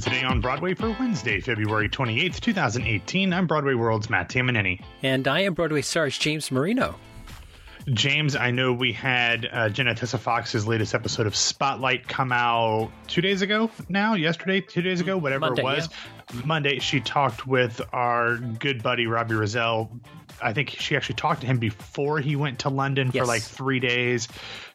to Today on Broadway for Wednesday, February 28th, 2018. I'm Broadway World's Matt Tamanini. And I am Broadway stars James Marino. James, I know we had uh, Jena Tesse Fox's latest episode of Spotlight come out two days ago now, yesterday, two days ago, whatever Monday, it was. Monday, she talked with our good buddy Robbie Rozelle. I think she actually talked to him before he went to London for like three days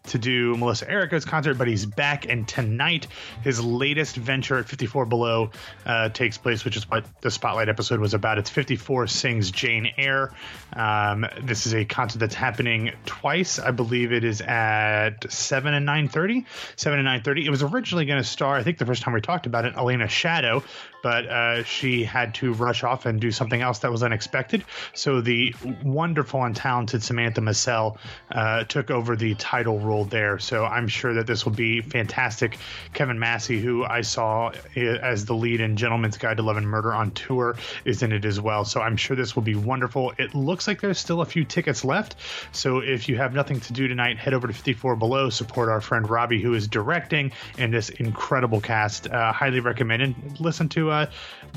to do Melissa Errico's concert, but he's back. And tonight, his latest venture at 54 Below uh, takes place, which is what the Spotlight episode was about. It's 54 Sings Jane Eyre. Um, this is a concert that's happening twice. I believe it is at 7 and 9.30. 7 and 9.30. It was originally going to star, I think the first time we talked about it, Elena Shaddow, but uh, she had to rush off and do something else that was unexpected. So the wonderful and talented Samantha Massell uh, took over the title role there. So I'm sure that this will be fantastic. Kevin Massey, who I saw as the lead in Gentleman's Guide to Love and Murder on tour, is in it as well. So I'm sure this will be wonderful. It looks like there's still a few tickets left. So if you have nothing to do tonight, head over to 54 Below, support our friend Robbie, who is directing, and this incredible cast. Uh, highly recommend and listen to uh,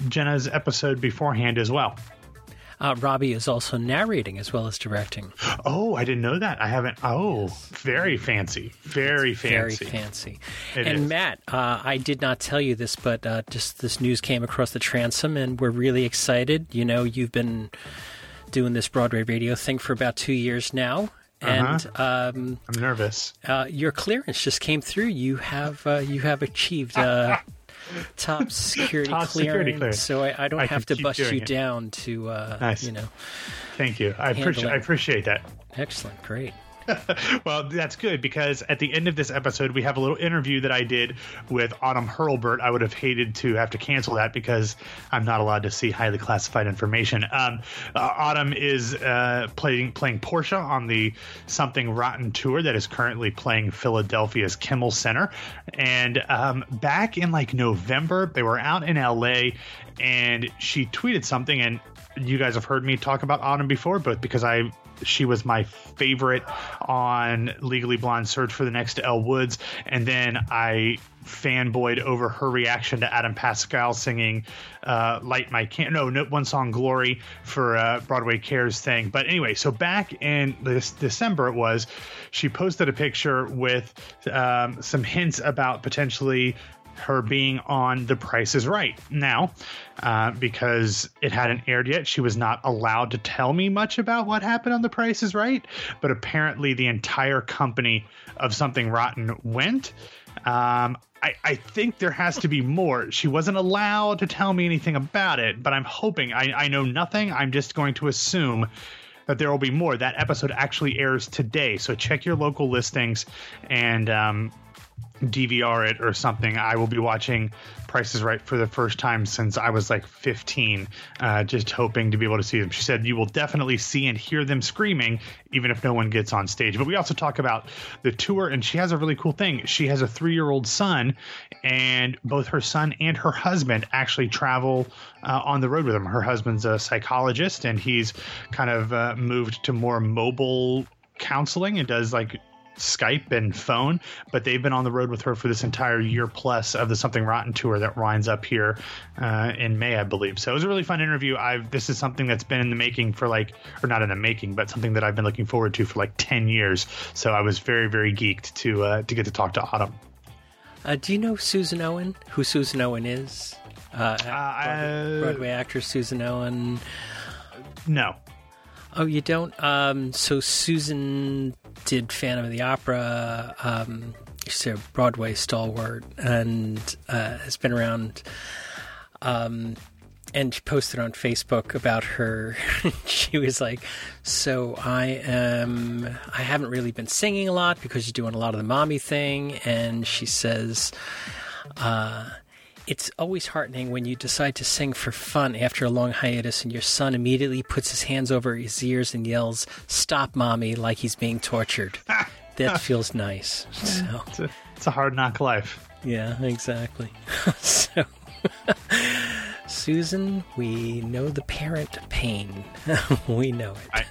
Jenna's episode beforehand as well. Uh, Robbie is also narrating as well as directing. Oh, I didn't know that. I haven't. Oh, very fancy. Very Very fancy. Very fancy. It and is. Matt, uh, I did not tell you this, but uh, just this news came across the transom, and we're really excited. You know, you've been doing this Broadway radio thing for about two years now. And Uh-huh. um, I'm nervous. uh, your clearance just came through. You have uh, you have achieved uh, top security Top clearance, security clearance. so I, I don't I have to bust you it. down to uh, Nice. you know. Thank you. I appreciate. I appreciate that. Excellent, great. Well, that's good because at the end of this episode, we have a little interview that I did with Autumn Hurlbert. I would have hated to have to cancel that because I'm not allowed to see highly classified information. Um, uh, Autumn is uh, playing playing Portia on the Something Rotten tour that is currently playing Philadelphia's Kimmel Center. And um, back in like November, they were out in LA, and she tweeted something and you guys have heard me talk about Autumn before, both because I she was my favorite on Legally Blonde Search for the Next Elle Woods, and then I fanboyed over her reaction to Adam Pascal singing uh, "Light My Can." No, no, one song "Glory" for uh, Broadway Cares thing. But anyway, so back in this December, it was she posted a picture with um, some hints about potentially her being on The Price is Right. Now, uh, because it hadn't aired yet, she was not allowed to tell me much about what happened on The Price is Right. But apparently, the entire company of Something Rotten went. Um, I, I think there has to be more. She wasn't allowed to tell me anything about it, but I'm hoping. I, I know nothing. I'm just going to assume that there will be more. That episode actually airs today, so check your local listings and um, DVR it or something. I will be watching Price is Right for the first time since I was like 15, uh, just hoping to be able to see them. She said, You will definitely see and hear them screaming, even if no one gets on stage. But we also talk about the tour, and she has a really cool thing. She has a three year old son, and both her son and her husband actually travel uh, on the road with them. Her husband's a psychologist, and he's kind of uh, moved to more mobile counseling and does like Skype and phone, but they've been on the road with her for this entire year plus of the Something Rotten tour that winds up here uh, in May, I believe. So it was a really fun interview. I've this is something that's been in the making for like, or not in the making, but something that I've been looking forward to for like ten years. So I was very very geeked to uh, to get to talk to Autumn. Uh, do you know Susan Owen? Who Susan Owen is? Uh, Broadway, uh, Broadway actress Susan Owen. No, Oh, you don't? Um, so Susan did Phantom of the Opera. Um, she's a Broadway stalwart and uh, has been around. Um, and she posted on Facebook about her. she was like, "So I am. I haven't really been singing a lot because you're doing a lot of the mommy thing." And she says, uh, "It's always heartening when you decide to sing for fun after a long hiatus, and your son immediately puts his hands over his ears and yells, "Stop, mommy!" like he's being tortured. that feels nice. So, it's a, it's a hard knock life. yeah, exactly. so." Susan, we know the parent pain. we know it. I,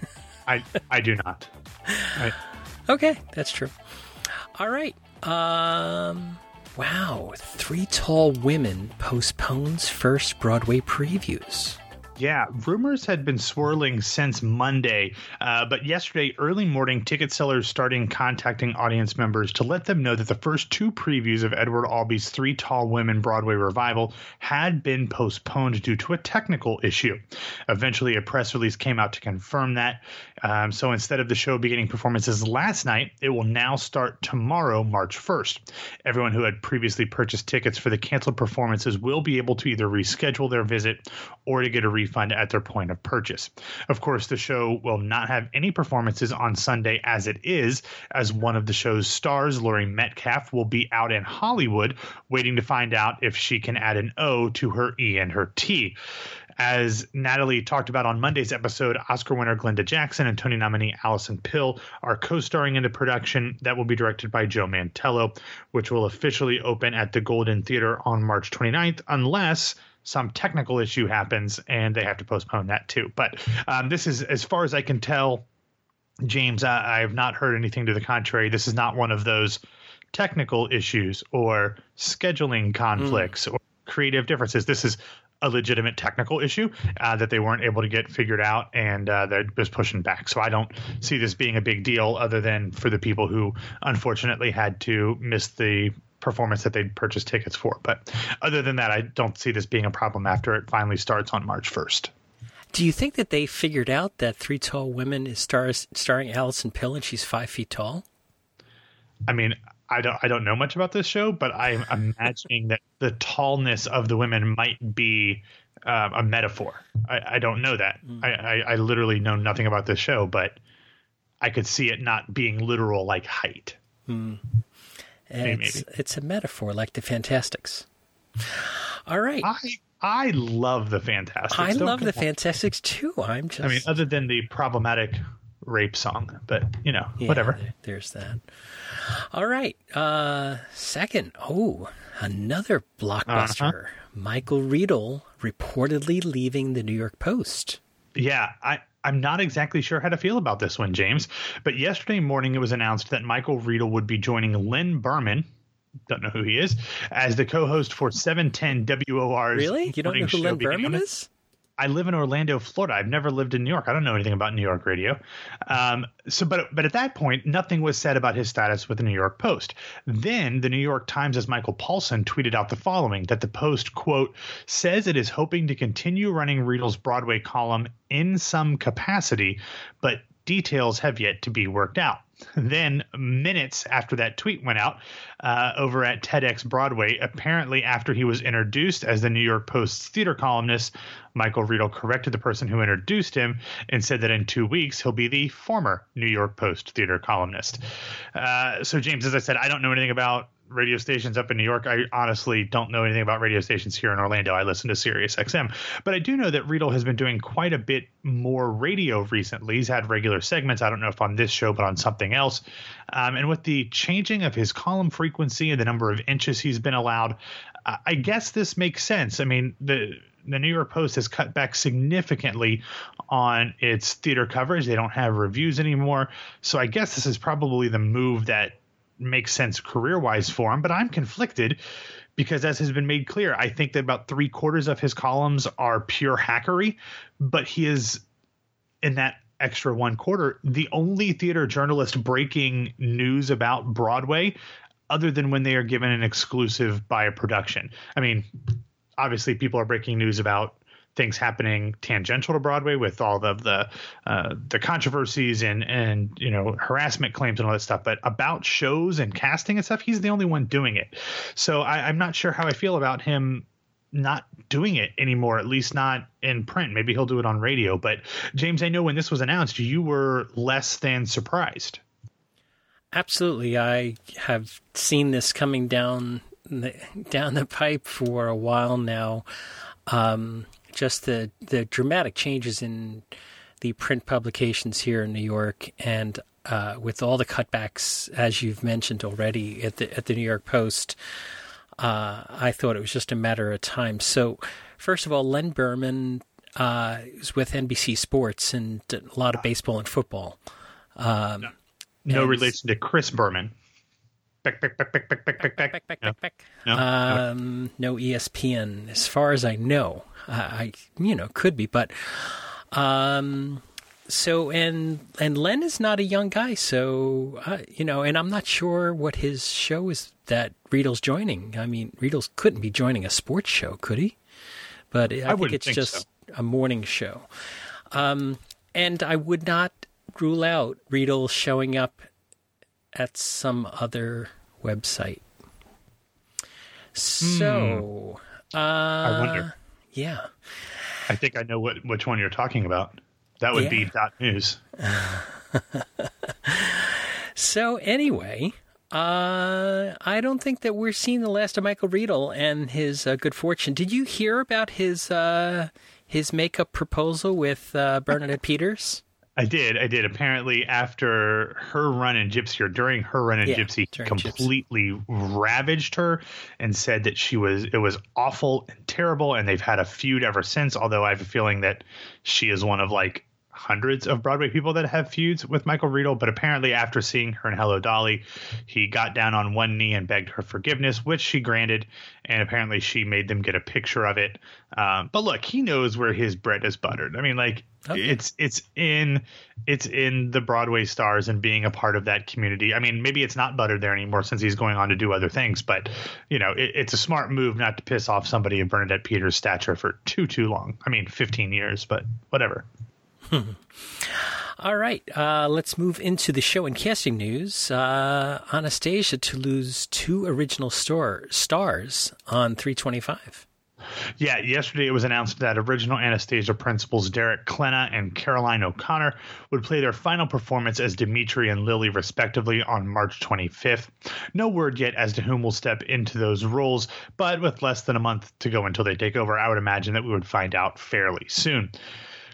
I, I do not. I, Okay, that's true. All right. Um, Wow, Three Tall Women postpones first Broadway previews. Yeah, rumors had been swirling since Monday, uh, but yesterday, early morning, ticket sellers starting contacting audience members to let them know that the first two previews of Edward Albee's Three Tall Women Broadway revival had been postponed due to a technical issue. Eventually, a press release came out to confirm that. Um, so instead of the show beginning performances last night, it will now start tomorrow, March 1st. Everyone who had previously purchased tickets for the canceled performances will be able to either reschedule their visit or to get a refund at their point of purchase. Of course, the show will not have any performances on Sunday as it is, as one of the show's stars, Laurie Metcalf, will be out in Hollywood waiting to find out if she can add an O to her E and her T. As Natalie talked about on Monday's episode, Oscar winner Glenda Jackson and Tony nominee Alison Pill are co starring in the production that will be directed by Joe Mantello, which will officially open at the Golden Theater on March 29th, unless some technical issue happens and they have to postpone that too. But um, this is, as far as I can tell, James, I, I have not heard anything to the contrary. This is not one of those technical issues or scheduling conflicts mm. or creative differences. This is a legitimate technical issue uh, that they weren't able to get figured out, and uh, they're just pushing back. So I don't see this being a big deal, other than for the people who unfortunately had to miss the performance that they'd purchased tickets for. But other than that, I don't see this being a problem after it finally starts on March 1st. Do you think that they figured out that Three Tall Women is stars, starring Alison Pill and she's five feet tall? I mean, I don't I don't know much about this show, but I'm imagining that the tallness of the women might be um, a metaphor. I, I, don't know that. Mm. I, I, I literally know nothing about this show, but I could see it not being literal like height. Mm. Maybe, it's, it's a metaphor like the Fantasticks. All right. I I love the Fantasticks. I love the Fantasticks too. I'm just. I mean, other than the problematic rape song, but you know, yeah, whatever. There's that. All right. Uh, second, oh, another blockbuster. Uh-huh. Michael Riedel reportedly leaving the New York Post. Yeah, I, I'm not exactly sure how to feel about this one, James. But yesterday morning, it was announced that Michael Riedel would be joining Len Berman. Don't know who he is as the co-host for 710 WOR's. Really, you don't know who Len Berman is? I live in Orlando, Florida. I've never lived in New York. I don't know anything about New York radio. Um, so, but but at that point, nothing was said about his status with the New York Post. Then the New York Times, as Michael Paulson tweeted out the following: that the Post quote says it is hoping to continue running Riedel's Broadway column in some capacity, but details have yet to be worked out. Then, minutes after that tweet went out, uh, over at TEDx Broadway, apparently after he was introduced as the New York Post's theater columnist, Michael Riedel corrected the person who introduced him and said that in two weeks he'll be the former New York Post theater columnist. Uh, so, James, as I said, I don't know anything about radio stations up in New York. I honestly don't know anything about radio stations here in Orlando. I listen to Sirius XM, but I do know that Riedel has been doing quite a bit more radio recently. He's had regular segments. I don't know if on this show, but on something else. Um, and with the changing of his column frequency and the number of inches he's been allowed, I guess this makes sense. I mean, the the New York Post has cut back significantly on its theater coverage. They don't have reviews anymore. So I guess this is probably the move that makes sense career wise for him, but I'm conflicted because, as has been made clear, I think that about three quarters of his columns are pure hackery, but he is in that extra one quarter the only theater journalist breaking news about Broadway other than when they are given an exclusive by a production. I mean, obviously people are breaking news about things happening tangential to Broadway with all of the uh, the controversies and and you know harassment claims and all that stuff. But about shows and casting and stuff, he's the only one doing it. So I, I'm not sure how I feel about him not doing it anymore, at least not in print. Maybe he'll do it on radio. But James, I know when this was announced, you were less than surprised. Absolutely, I have seen this coming down the, down the pipe for a while now. Um, just the the dramatic changes in the print publications here in New York, and uh, with all the cutbacks, as you've mentioned already at the at the New York Post, uh, I thought it was just a matter of time. So, first of all, Len Berman uh, is with NBC Sports and a lot of baseball and football. Um, no, no relation to Chris Berman. Beck, Beck, Beck, Beck, Beck, Beck, Beck, Beck. Back, back, No. back, back. No? Um, no ESPN, as far as I know. I, I you know, could be, but um, so and and Len is not a young guy, so uh, you know, and I'm not sure what his show is that Riedel's joining. I mean, Riedel's couldn't be joining a sports show, could he? But I, think it's think just so. a morning show. Um, and I would not rule out Riedel showing up at some other website. So, uh, I wonder. Yeah. I think I know what which one you're talking about. That would be dot news. So anyway, uh, I don't think that we're seeing the last of Michael Riedel and his uh, good fortune. Did you hear about his uh, his makeup proposal with uh, Bernadette Peters? I did. I did. Apparently, after her run in Gypsy, or during her run in Yeah, Gypsy, during Gypsy. completely ravaged her and said that she was it was awful and terrible, and they've had a feud ever since. Although I have a feeling that she is one of like hundreds of Broadway people that have feuds with Michael Riedel. But apparently, after seeing her in Hello Dolly, he got down on one knee and begged her forgiveness, which she granted. And apparently, she made them get a picture of it. Um, but look, he knows where his bread is buttered. I mean, like Okay. it's it's in it's in the Broadway stars and being a part of that community. I mean, maybe it's not buttered there anymore since he's going on to do other things, but you know, it, it's a smart move not to piss off somebody of Bernadette Peters' stature for too too long. I mean, 15 years, but whatever. All right, uh, let's move into the show and casting news. Uh, Anastasia to lose two original star- stars on 325. Yeah, yesterday it was announced that original Anastasia principals Derek Klena and Caroline O'Connor would play their final performance as Dimitri and Lily, respectively, on March 25th. No word yet as to whom will step into those roles, but with less than a month to go until they take over, I would imagine that we would find out fairly soon.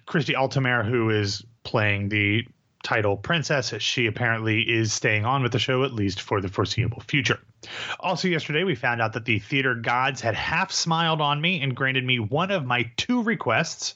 Christy Altomare, who is playing the title princess, she apparently is staying on with the show at least for the foreseeable future. Also, yesterday we found out that the theater gods had half smiled on me and granted me one of my two requests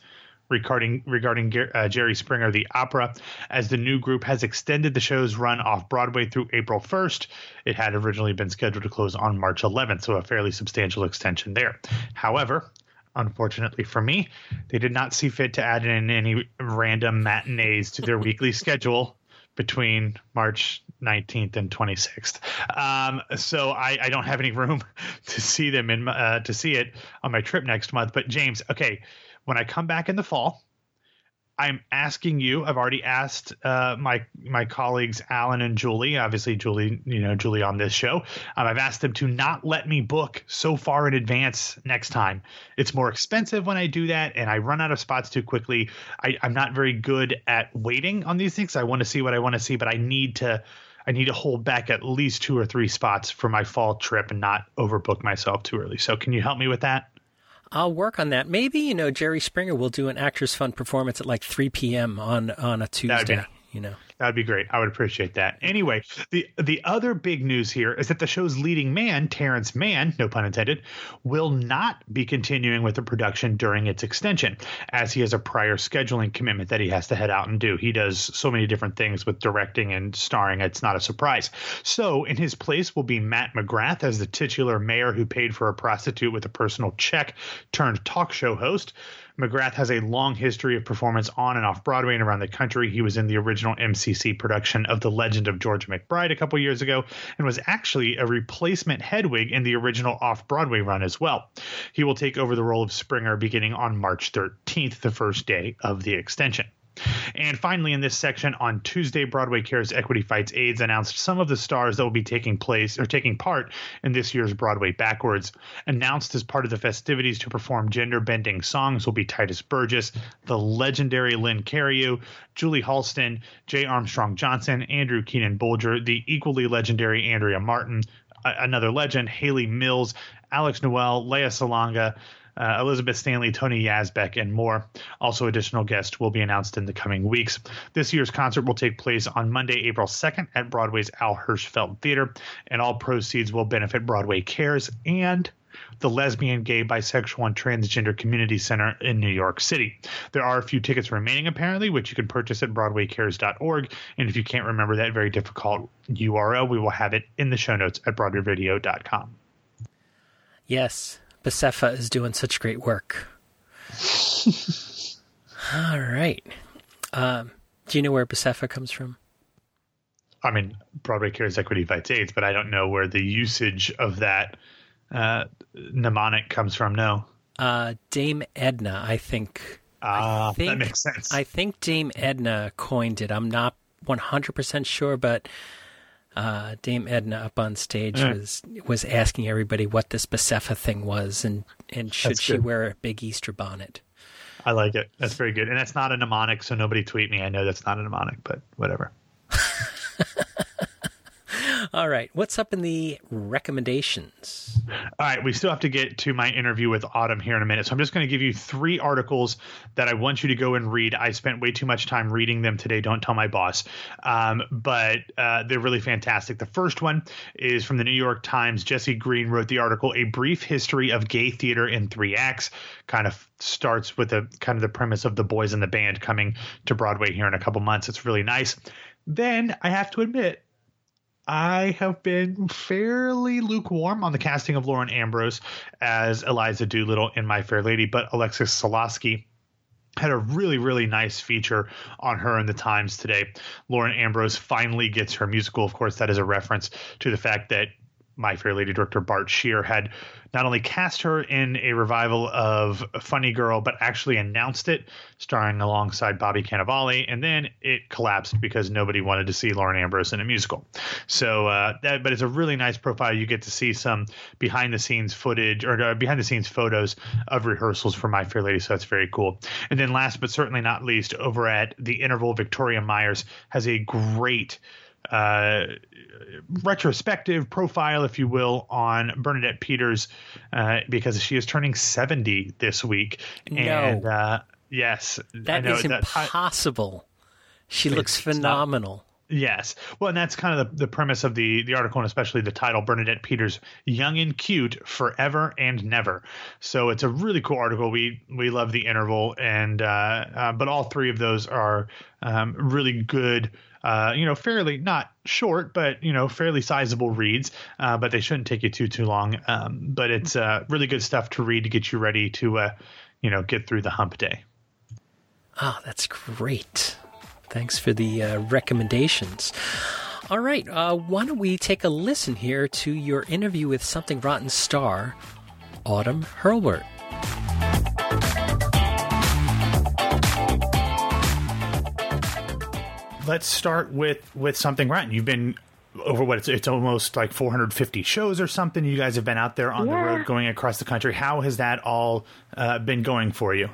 regarding regarding uh, Jerry Springer the opera as the new group has extended the show's run off Broadway through April 1st. It had originally been scheduled to close on March 11th, so a fairly substantial extension there. However, unfortunately for me, they did not see fit to add in any random matinees to their weekly schedule between March 19th and 26th. Um, so I, I don't have any room to see them in my- uh, to see it on my trip next month. But James, okay, when I come back in the fall, I'm asking you. I've already asked uh, my my colleagues Alan and Julie. Obviously, Julie, you know Julie on this show. Um, I've asked them to not let me book so far in advance next time. It's more expensive when I do that, and I run out of spots too quickly. I, I'm not very good at waiting on these things. I want to see what I want to see, but I need to. I need to hold back at least two or three spots for my fall trip and not overbook myself too early. So, can you help me with that? I'll work on that. Maybe you know Jerry Springer will do an Actors Fund performance at like 3 p.m. on on a Tuesday. You know. That would be great. I would appreciate that. Anyway, the the other big news here is that the show's leading man, Terrence Mann, no pun intended, will not be continuing with the production during its extension, as he has a prior scheduling commitment that he has to head out and do. He does so many different things with directing and starring, it's not a surprise. So, in his place will be Matt McGrath as the titular mayor who paid for a prostitute with a personal check turned talk show host. McGrath has a long history of performance on and off Broadway and around the country. He was in the original MCC production of The Legend of Georgia McBride a couple years ago and was actually a replacement Hedwig in the original off Broadway run as well. He will take over the role of Springer beginning on March 13th, the first day of the extension. And finally, in this section, on Tuesday, Broadway Cares Equity Fights AIDS announced some of the stars that will be taking place or taking part in this year's Broadway Backwards. Announced as part of the festivities to perform gender bending songs will be Tituss Burgess, the legendary Len Cariou, Julie Halston, Jay Armstrong Johnson, Andrew Keenan Bolger, the equally legendary Andrea Martin, another legend, Hayley Mills, Alex Newell, Lea Salonga, uh, Elizabeth Stanley, Tony Yazbeck, and more. Also, additional guests will be announced in the coming weeks. This year's concert will take place on Monday, April 2nd at Broadway's Al Hirschfeld Theater, and all proceeds will benefit Broadway Cares and the Lesbian, Gay, Bisexual, and Transgender Community Center in New York City. There are a few tickets remaining, apparently, which you can purchase at BroadwayCares.org. And if you can't remember that very difficult URL, we will have it in the show notes at BroadwayVideo.com. Yes, BC/EFA is doing such great work. All right. Um, do you know where BC/EFA comes from? I mean, Broadway Cares Equity Fights AIDS, but I don't know where the usage of that uh, mnemonic comes from. No. Uh, Dame Edna, I think. Ah, uh, that makes sense. I think Dame Edna coined it. I'm not 100% sure, but uh, Dame Edna up on stage mm. was was asking everybody what this BC/EFA thing was and, and should that's she good. wear a big Easter bonnet. I like it. That's very good. And that's not a mnemonic, so nobody tweet me. I know that's not a mnemonic, but whatever. All right. What's up in the recommendations? All right. We still have to get to my interview with Autumn here in a minute. So I'm just going to give you three articles that I want you to go and read. I spent way too much time reading them today. Don't tell my boss. Um, but uh, they're really fantastic. The first one is from the New York Times. Jesse Green wrote the article, A Brief History of Gay Theater in Three Acts. Kind of starts with a kind of the premise of the boys in the band coming to Broadway here in a couple months. It's really nice. Then I have to admit, I have been fairly lukewarm on the casting of Lauren Ambrose as Eliza Doolittle in My Fair Lady, but Alexis Soloski had a really really nice feature on her in the times today. Lauren ambrose finally gets her musical. Of course that is a reference to the fact that my Fair Lady director Bart Sher had not only cast her in a revival of Funny Girl, but actually announced it, starring alongside Bobby Cannavale, and then it collapsed because nobody wanted to see Lauren Ambrose in a musical. So uh, that, but it's a really nice profile. You get to see some behind the scenes footage or uh, behind the scenes photos of rehearsals for My Fair Lady. So that's very cool. And then last but certainly not least, over at the Interval, Victoria Myers has a great uh, retrospective profile, if you will, on Bernadette Peters uh, because she is turning 70 this week. No. And uh, yes, that is that, impossible. she looks phenomenal. Not, Yes. Well, and that's kind of the, the premise of the, the article and especially the title Bernadette Peters, Young and Cute Forever and Never. So it's a really cool article. We we love the interval and uh, uh, but all three of those are um, really good uh, you know, fairly not short, but you know, fairly sizable reads. Uh, but they shouldn't take you too too long. Um, but it's uh, really good stuff to read to get you ready to, uh, you know, get through the hump day. Oh, that's great! Thanks for the uh, recommendations. All right, uh, why don't we take a listen here to your interview with Something Rotten star, Autumn Hurlbert. Let's start with with something rotten. You've been over what it's, it's almost like 450 shows or something. You guys have been out there on yeah. the road going across the country. How has that all uh, been going for you?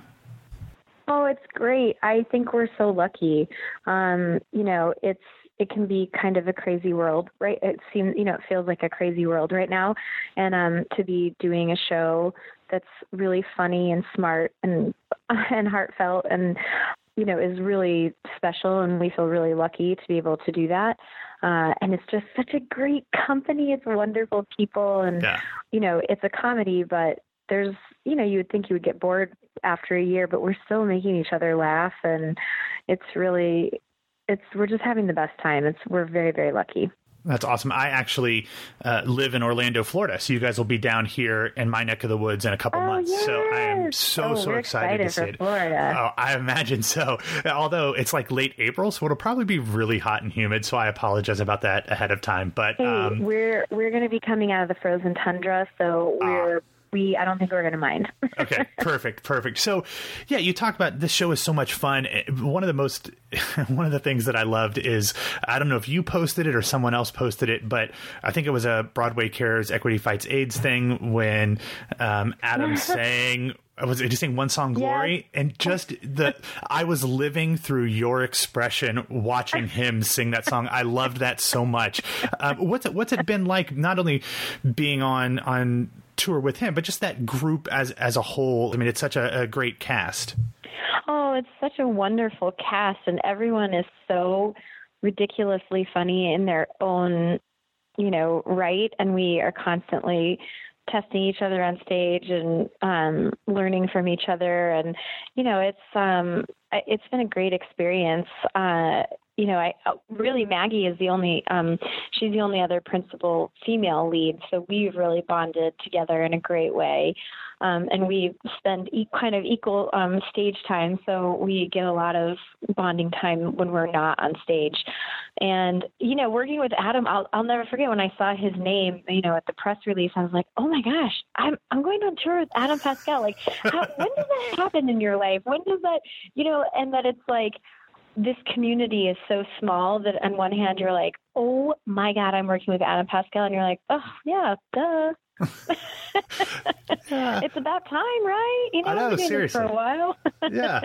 Oh, it's great. I think we're so lucky. Um, you know, it's it can be kind of a crazy world, right? It seems, you know, it feels like a crazy world right now, and um, to be doing a show that's really funny and smart and and heartfelt and you know, is really special, and we feel really lucky to be able to do that. Uh, and it's just such a great company. It's wonderful people, and yeah. you know, it's a comedy, but there's, you know, you would think you would get bored after a year, but we're still making each other laugh, and it's really, it's we're just having the best time. It's we're very very lucky. That's awesome. I actually uh, live in Orlando, Florida, so you guys will be down here in my neck of the woods in a couple oh, months. Yes. So I am so oh, so excited, excited, to see Florida. Oh, I imagine so. Although it's like late April, so it'll probably be really hot and humid. So I apologize about that ahead of time. But hey, um, we're we're going to be coming out of the frozen tundra, so ah. we're. Uh, we I don't think we're going to mind. okay, perfect, perfect. So, yeah, you talked about this show is so much fun. One of the most one of the things that I loved is I don't know if you posted it or someone else posted it, but I think it was a Broadway Cares Equity Fights AIDS thing when um, Adam sang I was it just saying one song glory and just the i was living through your expression watching him sing that song i loved that so much um, what's it what's it been like not only being on on tour with him, but just that group as as a whole. I mean, it's such a, a great cast. Oh, it's such a wonderful cast, and everyone is so ridiculously funny in their own, you know, right. And we are constantly testing each other on stage and um, learning from each other, and you know, it's um, it's been a great experience. Uh, you know, I uh, really Maggie is the only um, she's the only other principal female lead, so we've really bonded together in a great way. Um, and we spend e- kind of equal um, stage time, so we get a lot of bonding time when we're not on stage. And you know, working with Adam, I'll, I'll never forget when I saw his name, you know, at the press release. I was like, oh my gosh, I'm I'm going on tour with Adam Pascal. Like, how, when does that happen in your life? When does that, you know, and that it's like this community is so small that on one hand you're like, oh my god, I'm working with Adam Pascal, and you're like, oh yeah, duh. it's about time, right? You know, I know, we've been seriously. for a while. yeah,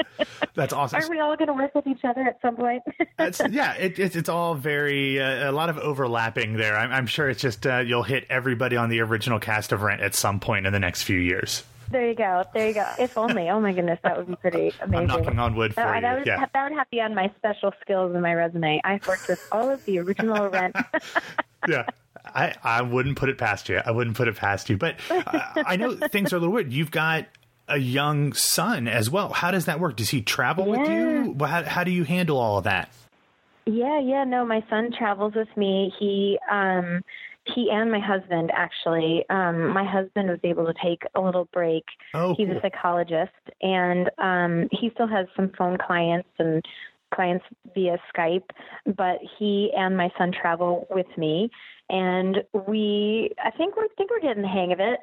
that's awesome. Aren't we all going to work with each other at some point? That's, yeah, it, it's it's all very uh, a lot of overlapping there. I'm, I'm sure it's just uh, you'll hit everybody on the original cast of Rent at some point in the next few years. There you go. There you go. If only. Oh my goodness, that would be pretty amazing. I'm knocking on wood for that, you. that, would, yeah, that would have to be on my special skills in my resume. I've worked with all of the original Rent. yeah. I, I wouldn't put it past you. I wouldn't put it past you. But uh, I know things are a little weird. You've got a young son as well. How does that work? Does he travel with you? How, how do you handle all of that? Yeah, yeah, no, my son travels with me. He um he and my husband actually. Um my husband was able to take a little break. Oh, He's cool. a psychologist and um he still has some phone clients and clients via Skype, but he and my son travel with me and we I think we're I think we're getting the hang of it.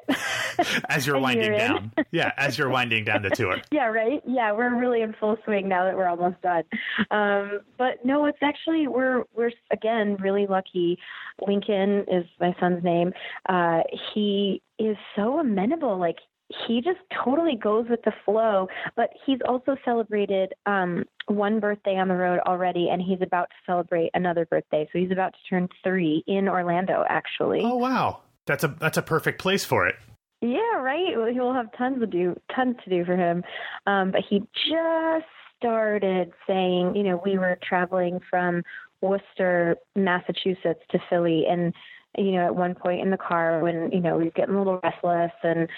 as you're winding down. Yeah, as you're winding down the tour. Yeah, right. Yeah, we're really in full swing now that we're almost done. Um, but no, it's actually we're we're again really lucky. Lincoln is my son's name. Uh, he is so amenable. Like he just totally goes with the flow. But he's also celebrated um, one birthday on the road already, and he's about to celebrate another birthday. So he's about to turn three in Orlando, actually. Oh wow, that's a that's a perfect place for it. Yeah, right. Well, he'll have tons to do, tons to do for him. Um, but he just started saying, you know, we were traveling from Worcester, Massachusetts to Philly, and you know, at one point in the car when you know we were getting a little restless, and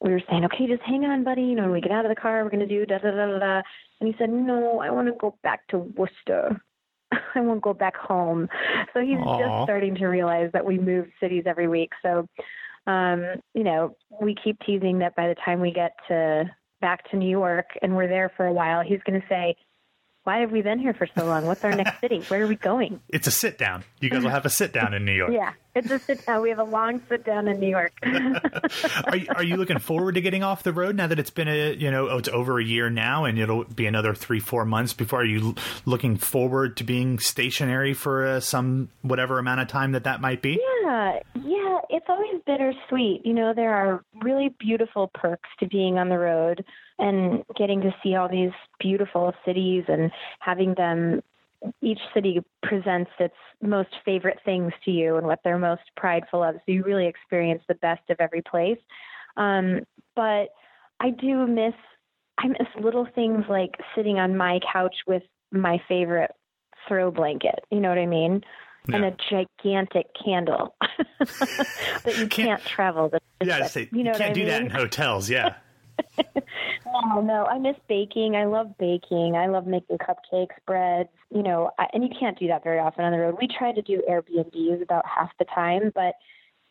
we were saying, okay, just hang on, buddy. You know, when we get out of the car, we're gonna do da da da da. da. And he said, no, I want to go back to Worcester. I won't go back home. So he's Aw. just starting to realize that we move cities every week. So um, you know, we keep teasing that by the time we get to back to New York and we're there for a while, he's going to say, "Why have we been here for so long? What's our next city? Where are we going?" It's a sit down. You guys will have a sit down in New York. Yeah, it's a sit down. We have a long sit down in New York. Are you, are you looking forward to getting off the road now that it's been a you know oh, it's over a year now and it'll be another three four months before are you looking forward to being stationary for uh, some whatever amount of time that that might be? yeah, yeah, it's always bittersweet. You know, there are really beautiful perks to being on the road and getting to see all these beautiful cities and having them each city presents its most favorite things to you and what they're most prideful of. So you really experience the best of every place. Um, but I do miss I miss little things like sitting on my couch with my favorite throw blanket. You know what I mean? And a gigantic candle that you can't, travel. That's just Yeah, you know what can't do that in hotels. Yeah, No, oh, no, I miss baking. I love baking. I love making cupcakes, breads. You know, I, and you can't do that very often on the road. We try to do Airbnbs about half the time, but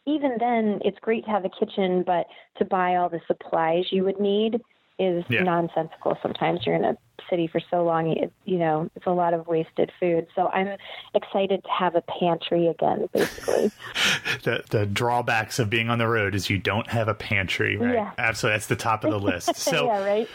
even then, it's great to have a kitchen, but to buy all the supplies you would need is Yeah. nonsensical. Sometimes you're in a city for so long, it, you know, it's a lot of wasted food. So I'm excited to have a pantry again, basically. the the drawbacks of being on the road is you don't have a pantry. Right? Yeah. Absolutely, that's the top of the list. So yeah, right.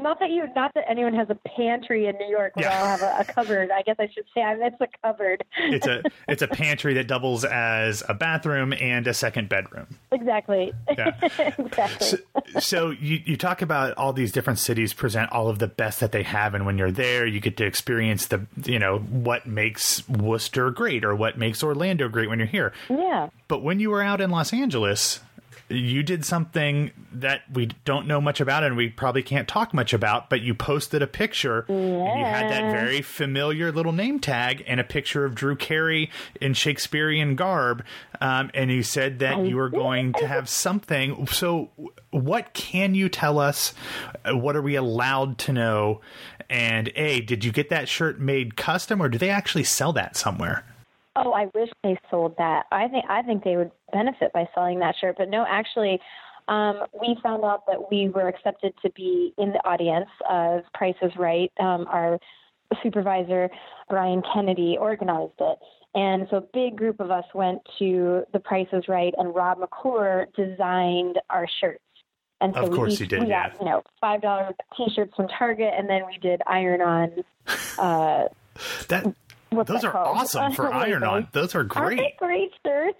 Not that you, not that anyone has a pantry in New York. We Yeah. all have a, a cupboard. I guess I should say I it's a cupboard. it's a it's a pantry that doubles as a bathroom and a second bedroom. Exactly. Yeah. exactly. So, so you, you talk about all these different cities present all of the best that they have, and when you're there, you get to experience the you know what makes Worcester great or what makes Orlando great when you're here. yeah. But when you were out in Los Angeles, you did something that we don't know much about and we probably can't talk much about, but you posted a picture yeah. and you had that very familiar little name tag and a picture of Drew Carey in Shakespearean garb. Um, and you said that you were going to have something. So, what can you tell us? What are we allowed to know? And A, did you get that shirt made custom or do they actually sell that somewhere? Oh, I wish they sold that. I think I think they would benefit by selling that shirt. But no, actually, um, we found out that we were accepted to be in the audience of Price is Right. Um, our supervisor Brian Kennedy organized it. And so a big group of us went to The Price is Right, and Rob McClure designed our shirts. And so of course we, he did. We yeah. got, you know, five dollar T-shirts from Target, and then we did iron on. Uh, that those are called? awesome for iron on. Those are great. Aren't great shirts?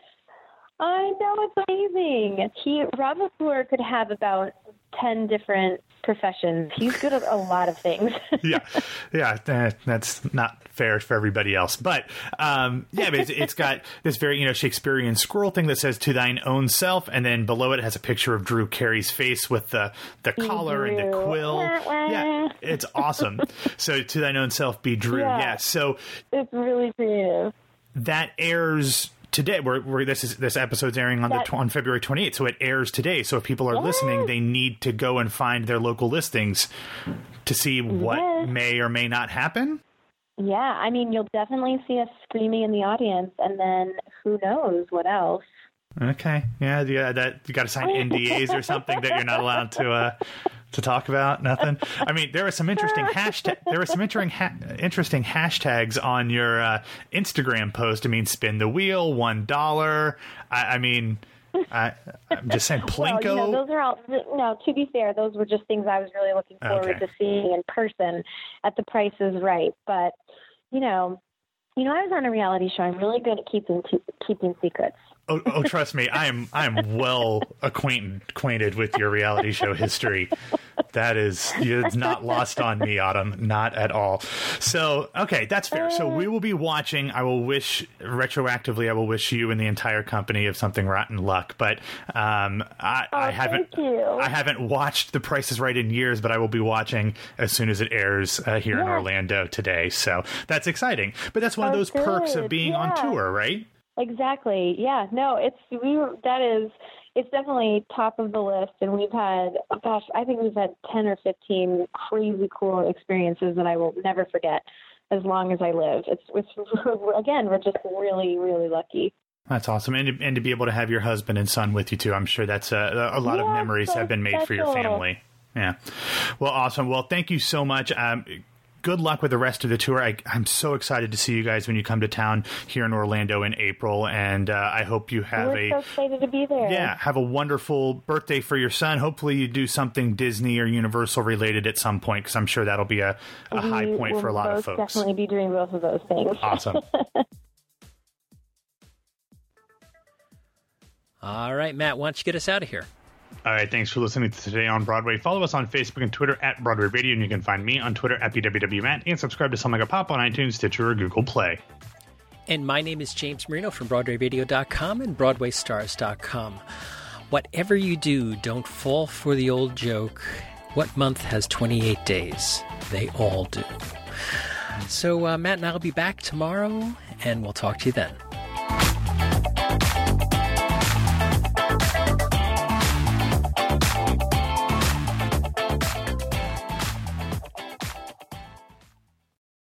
I know it's amazing. He McClure could have about ten different professions. He's good at a lot of things. yeah, yeah, that's not fair for everybody else. But um, yeah, but it's, it's got this very you know Shakespearean scroll thing that says "To thine own self," and then below it has a picture of Drew Carey's face with the the collar and the quill. yeah, it's awesome. so "To thine own self, be Drew." Yeah, yeah so it's really creative. That airs today. We're, we're, this is this episode's airing on the on February 28th, so it airs today. So if people are yes. listening, they need to go and find their local listings to see what yes. may or may not happen. Yeah, I mean, you'll definitely see us screaming in the audience, and then who knows what else. Okay, yeah, yeah, that you got to sign NDAs or something that you're not allowed to uh, to talk about? Nothing. I mean, there are some interesting hashtag. There are some interesting ha- interesting hashtags on your uh, Instagram post. I mean, spin the wheel, one dollar. I, I, mean. I, am just saying, Plinko. Well, you know, those are all. No, to be fair, those were just things I was really looking forward okay. to seeing in person at the Price is Right. But you know, you know, I was on a reality show. I'm really good at keeping keeping secrets. Oh, oh, trust me, I am I am well acquainted acquainted with your reality show history. That is it's not lost on me, Autumn, not at all. So, okay, that's fair. So we will be watching. I will wish retroactively. I will wish you and the entire company of something rotten luck. But um, I, oh, I haven't I haven't watched The Price is Right in years, but I will be watching as soon as it airs uh, here yeah. in Orlando today. So that's exciting. But that's one oh, of those good. perks of being yeah. on tour, right? Exactly. Yeah. No, it's we were that is it's definitely top of the list and we've had gosh, I think we've had 10 or 15 crazy cool experiences that I will never forget as long as I live. It's it's again, we're just really really lucky. That's awesome, and to, and to be able to have your husband and son with you too. I'm sure that's a, a lot yeah, of memories so have been made special. for your family. Yeah. Well, awesome. Well, thank you so much. Um, good luck with the rest of the tour. I, am so excited to see you guys when you come to town here in Orlando in April, and uh, I hope you have We're a so excited to be there. Yeah, have a wonderful birthday for your son. Hopefully, you do something Disney or Universal related at some point, because I'm sure that'll be a, a high point for a lot of folks. Definitely be doing both of those things. Awesome. All right, Matt, why don't you get us out of here? All right, thanks for listening to Today on Broadway. Follow us on Facebook and Twitter at Broadway Radio, and you can find me on Twitter at BWWMatt, and subscribe to Something Like a Pop on iTunes, Stitcher, or Google Play. And my name is James Marino from BroadwayRadio.com and BroadwayStars.com. Whatever you do, don't fall for the old joke. What month has 28 days? They all do. So, uh, Matt and I will be back tomorrow, and we'll talk to you then.